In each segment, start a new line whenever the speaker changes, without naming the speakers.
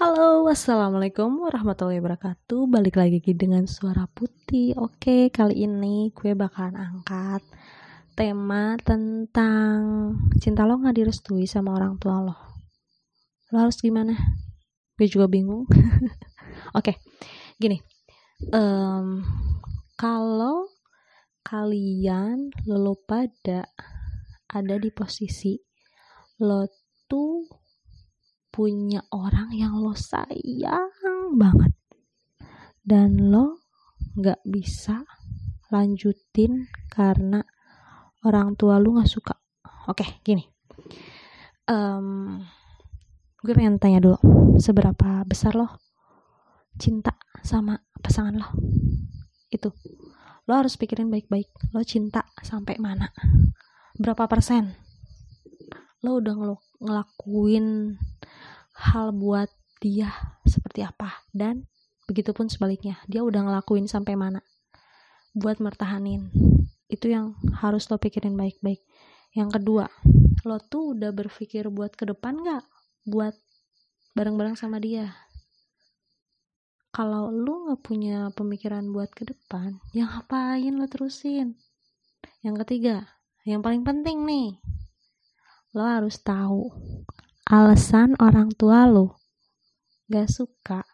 Halo, assalamualaikum warahmatullahi wabarakatuh. Balik lagi dengan suara putih. Oke, kali ini gue bakalan angkat tema tentang cinta lo nggak direstui sama orang tua lo. Lo harus gimana? Gue juga bingung. Oke, gini. Um, kalau kalian lo pada ada di posisi lo tuh punya orang yang lo sayang banget. Dan lo nggak bisa lanjutin karena orang tua lu nggak suka. Oke gini. Um, gue pengen tanya dulu seberapa besar lo cinta sama pasangan lo? Itu. Lo harus pikirin baik-baik lo cinta sampai mana? Berapa persen? Lo udah ngelakuin hal buat dia seperti apa. Dan begitupun sebaliknya dia udah ngelakuin sampai mana buat mertahanin. Itu yang harus lo pikirin baik-baik. Yang kedua lo tuh udah berpikir buat ke depan gak buat bareng-bareng sama dia. Kalau lo gak punya pemikiran buat ke depan yang ngapain lo terusin? Yang ketiga yang paling penting nih lo harus tahu alasan orang tua lo gak suka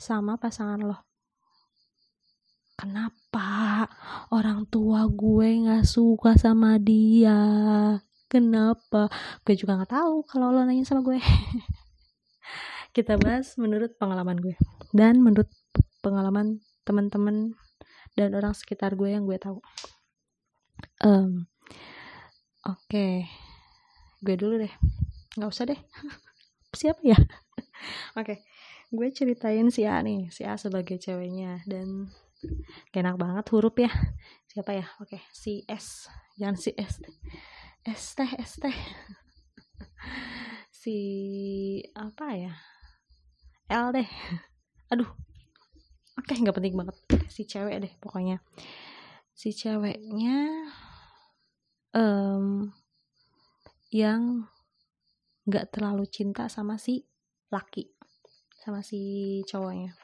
sama pasangan lo. Kenapa orang tua gue gak suka sama dia? Kenapa? Gue juga gak tahu kalau lo nanya sama gue. Kita bahas menurut pengalaman gue dan menurut pengalaman teman-teman dan orang sekitar gue yang gue tahu. Um, Oke, okay. gue dulu deh nggak usah deh. Siapa ya? Oke okay. gue ceritain si A nih si A sebagai ceweknya dan enak banget huruf ya. Siapa ya? Oke okay. si S. Jangan si S. S teh S teh. Si apa ya? L deh. Aduh. Oke okay, nggak penting banget. Si cewek deh pokoknya. Si ceweknya um, yang nggak terlalu cinta sama si laki sama si cowoknya.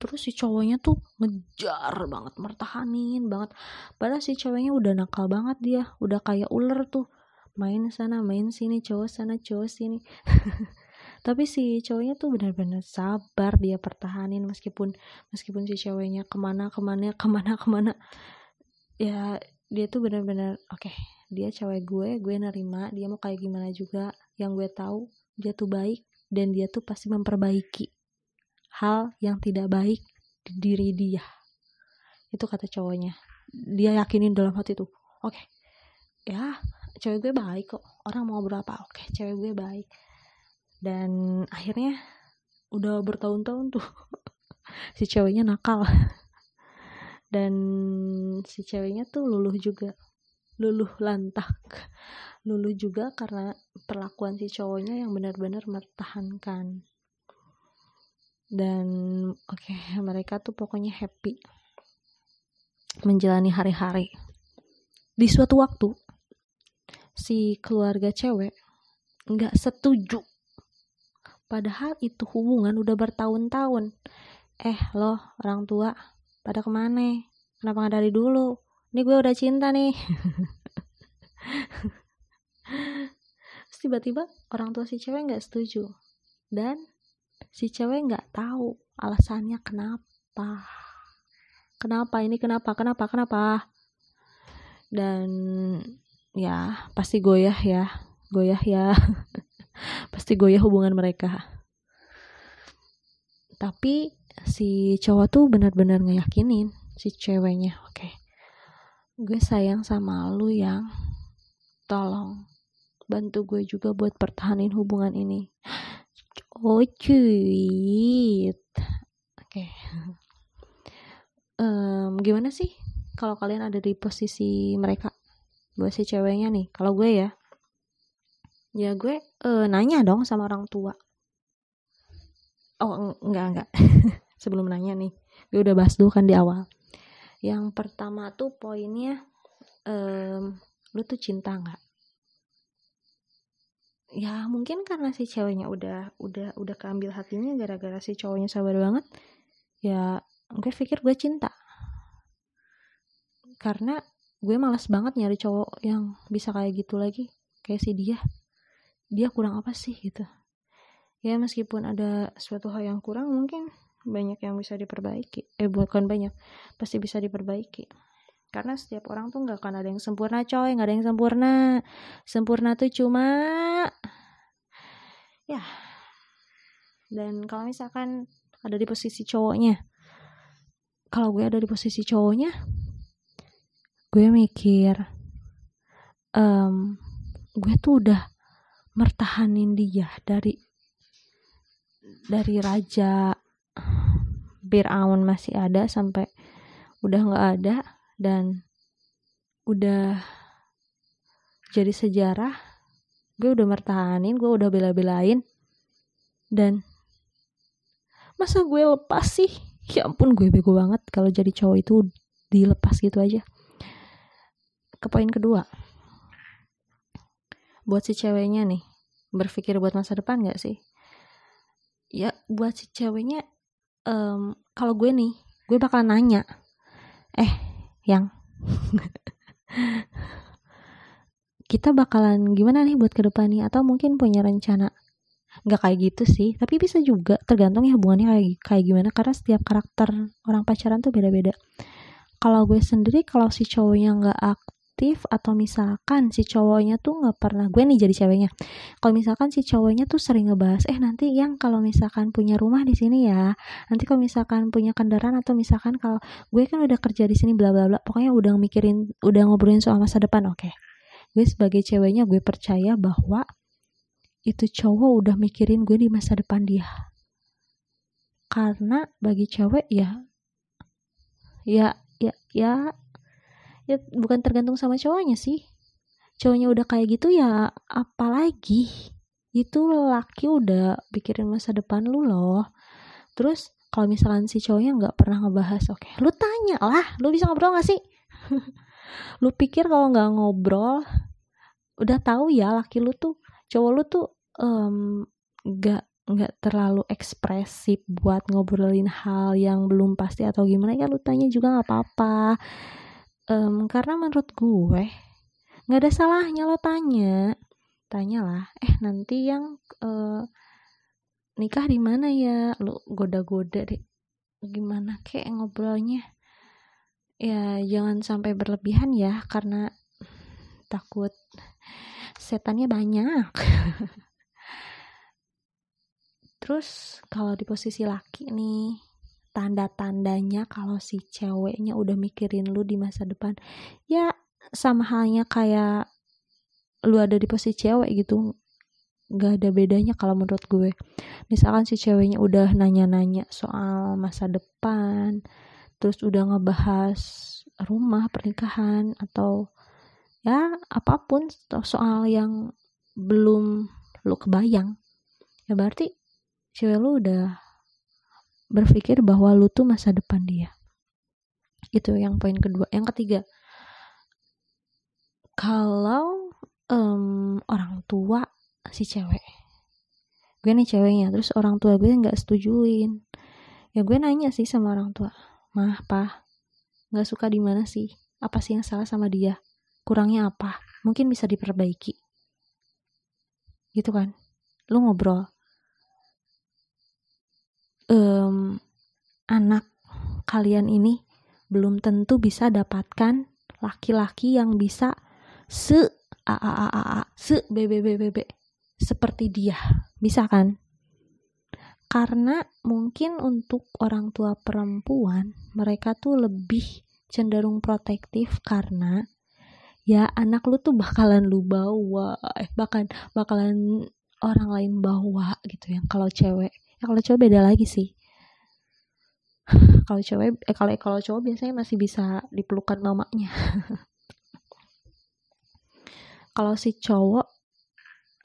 Terus si cowoknya tuh ngejar banget mertahanin banget. Padahal si cowoknya udah nakal banget dia udah kayak ular tuh. Main sana main sini cowok sana cowok sini. Tapi si cowoknya tuh benar-benar sabar dia pertahanin meskipun meskipun si cowoknya ke mana ke mana ke mana ke mana. Ya dia tuh benar-benar oke okay, dia cewek gue gue nerima dia mau kayak gimana juga. Yang gue tahu dia tuh baik dan dia tuh pasti memperbaiki hal yang tidak baik di diri dia. Itu kata cowoknya. Dia yakinin dalam hati tuh oke okay, ya cewek gue baik kok. Orang mau berapa oke okay, cewek gue baik. Dan akhirnya udah bertahun-tahun tuh si ceweknya nakal. Dan si ceweknya tuh luluh juga luluh lantak. Luluh juga karena perlakuan si cowoknya yang benar-benar mempertahankan dan oke okay, mereka tuh pokoknya happy menjalani hari-hari. Di suatu waktu si keluarga cewek nggak setuju. Padahal itu hubungan udah bertahun-tahun. Eh loh orang tua pada ke mana? Kenapa nggak dari dulu ini gue udah cinta nih. Terus tiba-tiba orang tua si cewek nggak setuju. Dan si cewek nggak tahu alasannya kenapa. Kenapa ini kenapa kenapa kenapa? Dan ya pasti goyah ya goyah ya. Pasti goyah hubungan mereka. Tapi si cowok tuh benar-benar ngeyakinin si ceweknya oke. okay gue sayang sama lu yang. Tolong bantu gue juga buat pertahanin hubungan ini. Oh cuy oke. Okay. um, gimana sih kalau kalian ada di posisi mereka? Buat si ceweknya nih kalau gue ya. Ya gue uh, nanya dong sama orang tua. Oh enggak enggak sebelum nanya nih gue udah bahas dulu kan di awal yang pertama tuh poinnya um, lu tuh cinta nggak? Ya mungkin karena si ceweknya udah udah udah keambil hatinya gara-gara si cowoknya sabar banget ya gue pikir gue cinta. Karena gue malas banget nyari cowok yang bisa kayak gitu lagi kayak si dia. Dia kurang apa sih gitu. Ya meskipun ada suatu hal yang kurang mungkin banyak yang bisa diperbaiki. Eh bukan banyak pasti bisa diperbaiki. Karena setiap orang tuh nggak akan ada yang sempurna coy. Nggak ada yang sempurna. Sempurna tuh cuma ya. Dan kalau misalkan ada di posisi cowoknya kalau gue ada di posisi cowoknya gue mikir um, gue tuh udah mertahanin dia dari dari raja Fir'aun masih ada sampai udah nggak ada dan udah jadi sejarah gue udah mertahanin gue udah bela-belain dan masa gue lepas sih? Ya ampun gue bego banget kalau jadi cowok itu dilepas gitu aja. Ke poin kedua buat si ceweknya nih berpikir buat masa depan gak sih? Ya buat si ceweknya um, kalau gue nih gue bakal nanya. Eh yang? Kita bakalan gimana nih buat ke depan nih? Atau mungkin punya rencana? Nggak kayak gitu sih tapi bisa juga. Tergantung ya hubungannya kayak kayak gimana. Karena setiap karakter orang pacaran tuh beda-beda. Kalau gue sendiri kalau si cowoknya nggak aktif atau misalkan si cowoknya tuh nggak pernah gue nih jadi ceweknya kalau misalkan si cowoknya tuh sering ngebahas eh nanti yang kalau misalkan punya rumah di sini ya nanti kalau misalkan punya kendaraan atau misalkan kalau gue kan udah kerja di sini bla bla bla pokoknya udah mikirin udah ngobrolin soal masa depan oke okay. gue sebagai ceweknya gue percaya bahwa itu cowok udah mikirin gue di masa depan dia karena bagi cewek ya ya ya ya ya bukan tergantung sama cowoknya sih. Cowoknya udah kayak gitu ya apalagi? Itu laki udah pikirin masa depan lu loh. Terus kalau misalkan si cowoknya nggak pernah ngebahas oke okay, lu tanya lah lu bisa ngobrol gak sih? Lu pikir kalau nggak ngobrol udah tahu ya laki lu tuh cowok lu tuh nggak um, nggak terlalu ekspresif buat ngobrolin hal yang belum pasti atau gimana ya lu tanya juga nggak apa-apa um, karena menurut gue nggak ada salahnya lo tanya. Tanyalah eh nanti yang uh, nikah di mana ya? Lo goda-goda deh. Gimana kayak ngobrolnya? Ya jangan sampai berlebihan ya karena takut setannya banyak. Terus kalau di posisi laki nih tanda-tandanya kalau si ceweknya udah mikirin lu di masa depan. Ya sama halnya kayak lu ada di posisi cewek gitu nggak ada bedanya kalau menurut gue. Misalkan si ceweknya udah nanya-nanya soal masa depan terus udah ngebahas rumah pernikahan atau ya apa pun soal yang belum lu kebayang ya berarti cewek lu udah berpikir bahwa lu tuh masa depan dia. Itu yang poin kedua. Yang ketiga kalau um, orang tua si cewek. Gue nih ceweknya terus orang tua gue nggak setujuin. Ya gue nanya sih sama orang tua mah apa nggak suka di mana sih? Apa sih yang salah sama dia? Kurangnya apa? Mungkin bisa diperbaiki. Gitu kan? Lu ngobrol um, anak kalian ini belum tentu bisa dapatkan laki-laki yang bisa se a a a a, a se b b b b b seperti dia. Bisa kan? Karena mungkin untuk orang tua perempuan mereka tuh lebih cenderung protektif karena ya anak lu tuh bakalan lu bawa eh bahkan bakalan orang lain bawa gitu yang kalau cewek. Ya kalau cowok beda lagi sih kalau cewek eh kalau kalau cowok biasanya masih bisa dipelukan mamanya. Kalau si cowok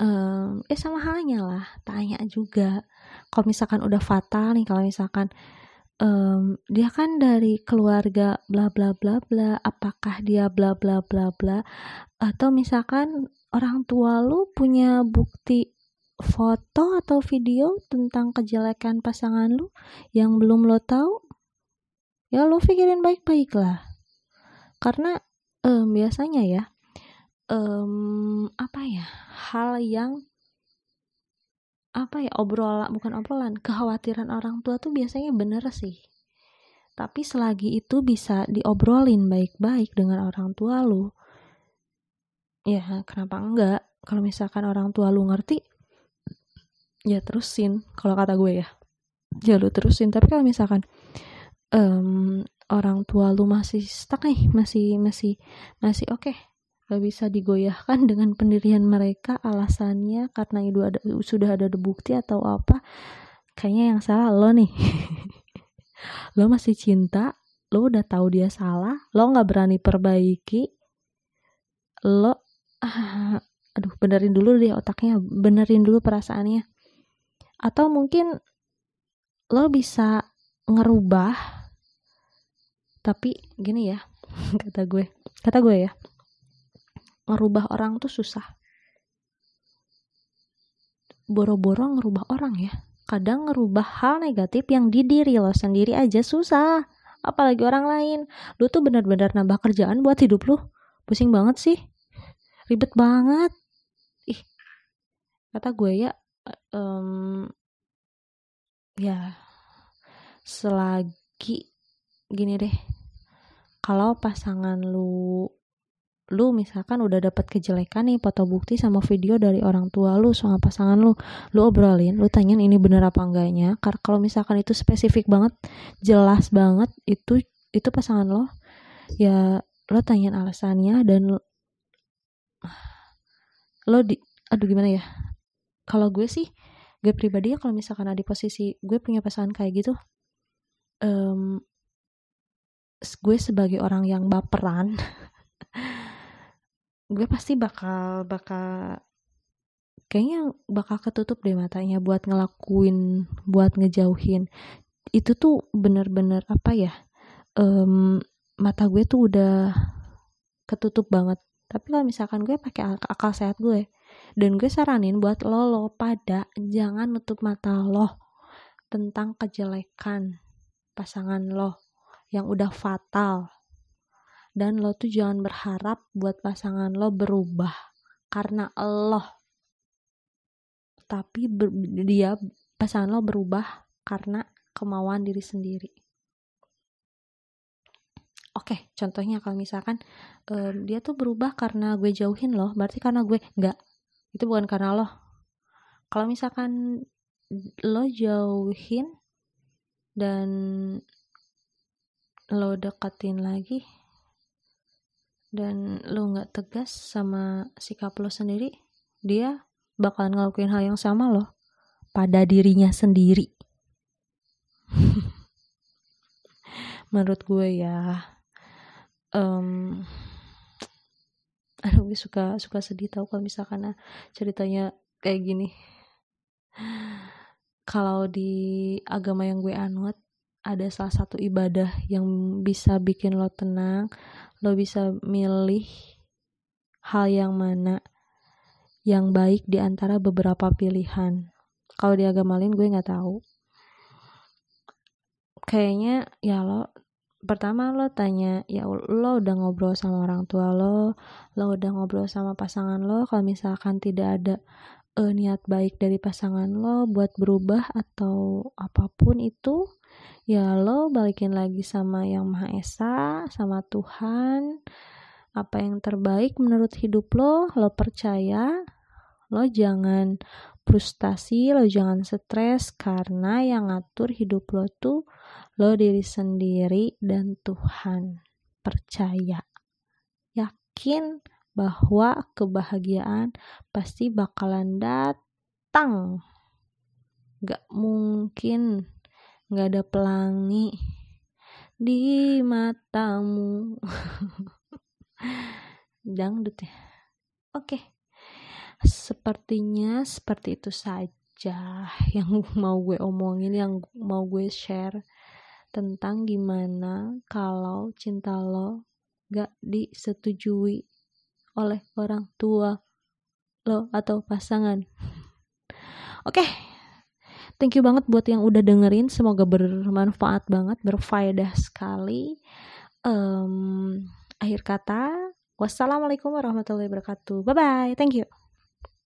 um, eh sama halnya lah tanya juga. Kalau misalkan udah fatal nih kalau misalkan um, dia kan dari keluarga bla bla bla bla apakah dia bla bla bla bla? Atau misalkan orang tua lu punya bukti foto atau video tentang kejelekan pasangan lu yang belum lo tahu ya lo pikirin baik-baik lah. Karena um, biasanya ya um, apa ya hal yang apa ya obrolan bukan obrolan kekhawatiran orang tua tuh biasanya bener sih. Tapi selagi itu bisa diobrolin baik-baik dengan orang tua lu ya kenapa enggak? Kalau misalkan orang tua lu ngerti ya terusin kalau kata gue ya. Ya lu terusin tapi kalau misalkan um, orang tua lu masih stuck nih masih masih masih oke okay, gak bisa digoyahkan dengan pendirian mereka alasannya karena itu ada sudah ada bukti atau apa kayaknya yang salah lo nih. Lo masih cinta lo udah tahu dia salah lo nggak berani perbaiki lo ah, aduh benerin dulu deh otaknya benerin dulu perasaannya atau mungkin lo bisa ngerubah tapi gini ya kata gue kata gue ya ngerubah orang tuh susah. Boro-boro ngerubah orang ya. Kadang ngerubah hal negatif yang di diri lo sendiri aja susah. Apalagi orang lain. Lu tuh benar-benar nambah kerjaan buat hidup lu. Pusing banget sih. Ribet banget. Ih kata gue ya um, ya selagi gini deh kalau pasangan lu lu misalkan udah dapat kejelekan nih foto bukti sama video dari orang tua lu sama pasangan lu lu obrolin lu tanyain ini bener apa enggaknya karena kalau misalkan itu spesifik banget jelas banget itu itu pasangan lo ya lo tanyain alasannya dan lo di aduh gimana ya kalau gue sih gue pribadi ya kalau misalkan ada di posisi gue punya pasangan kayak gitu um, gue sebagai orang yang baperan gue pasti bakal bakal kayaknya bakal ketutup deh matanya buat ngelakuin buat ngejauhin. Itu tuh bener-bener apa ya um, mata gue tuh udah ketutup banget. Tapi kalau misalkan gue pakai ak akal sehat gue dan gue saranin buat lo lo pada jangan nutup mata lo tentang kejelekan pasangan lo yang udah fatal dan lo tuh jangan berharap buat pasangan lo berubah karena Allah tapi ber, dia pasangan lo berubah karena kemauan diri sendiri Oke, contohnya kalau misalkan um, dia tuh berubah karena gue jauhin loh, berarti karena gue enggak. Itu bukan karena lo. Kalau misalkan lo jauhin dan lo deketin lagi dan lo nggak tegas sama sikap lo sendiri dia bakalan ngelakuin hal yang sama lo pada dirinya sendiri menurut gue ya um, gue suka suka sedih tau kalau misalkan ah, ceritanya kayak gini. Kalau di agama yang gue anut ada salah satu ibadah yang bisa bikin lo tenang lo bisa milih hal yang mana yang baik di antara beberapa pilihan. Kalau di agama lain gue nggak tahu. Kayaknya ya lo pertama lo tanya ya lo udah ngobrol sama orang tua lo lo udah ngobrol sama pasangan lo kalau misalkan tidak ada uh, niat baik dari pasangan lo buat berubah atau apa pun itu ya lo balikin lagi sama yang Maha Esa, sama Tuhan. Apa yang terbaik menurut hidup lo, lo percaya. Lo jangan frustasi, lo jangan stres karena yang ngatur hidup lo tuh lo diri sendiri dan Tuhan. Percaya. Yakin bahwa kebahagiaan pasti bakalan datang. Gak mungkin nggak ada pelangi di matamu dangdut ya oke sepertinya seperti itu saja yang mau gue omongin yang mau gue share tentang gimana kalau cinta lo gak disetujui oleh orang tua lo atau pasangan. Oke. Okay. Thank you banget buat yang udah dengerin. Semoga bermanfaat banget, berfaedah sekali. Um, akhir kata, wassalamualaikum warahmatullahi wabarakatuh. Bye bye. Thank you.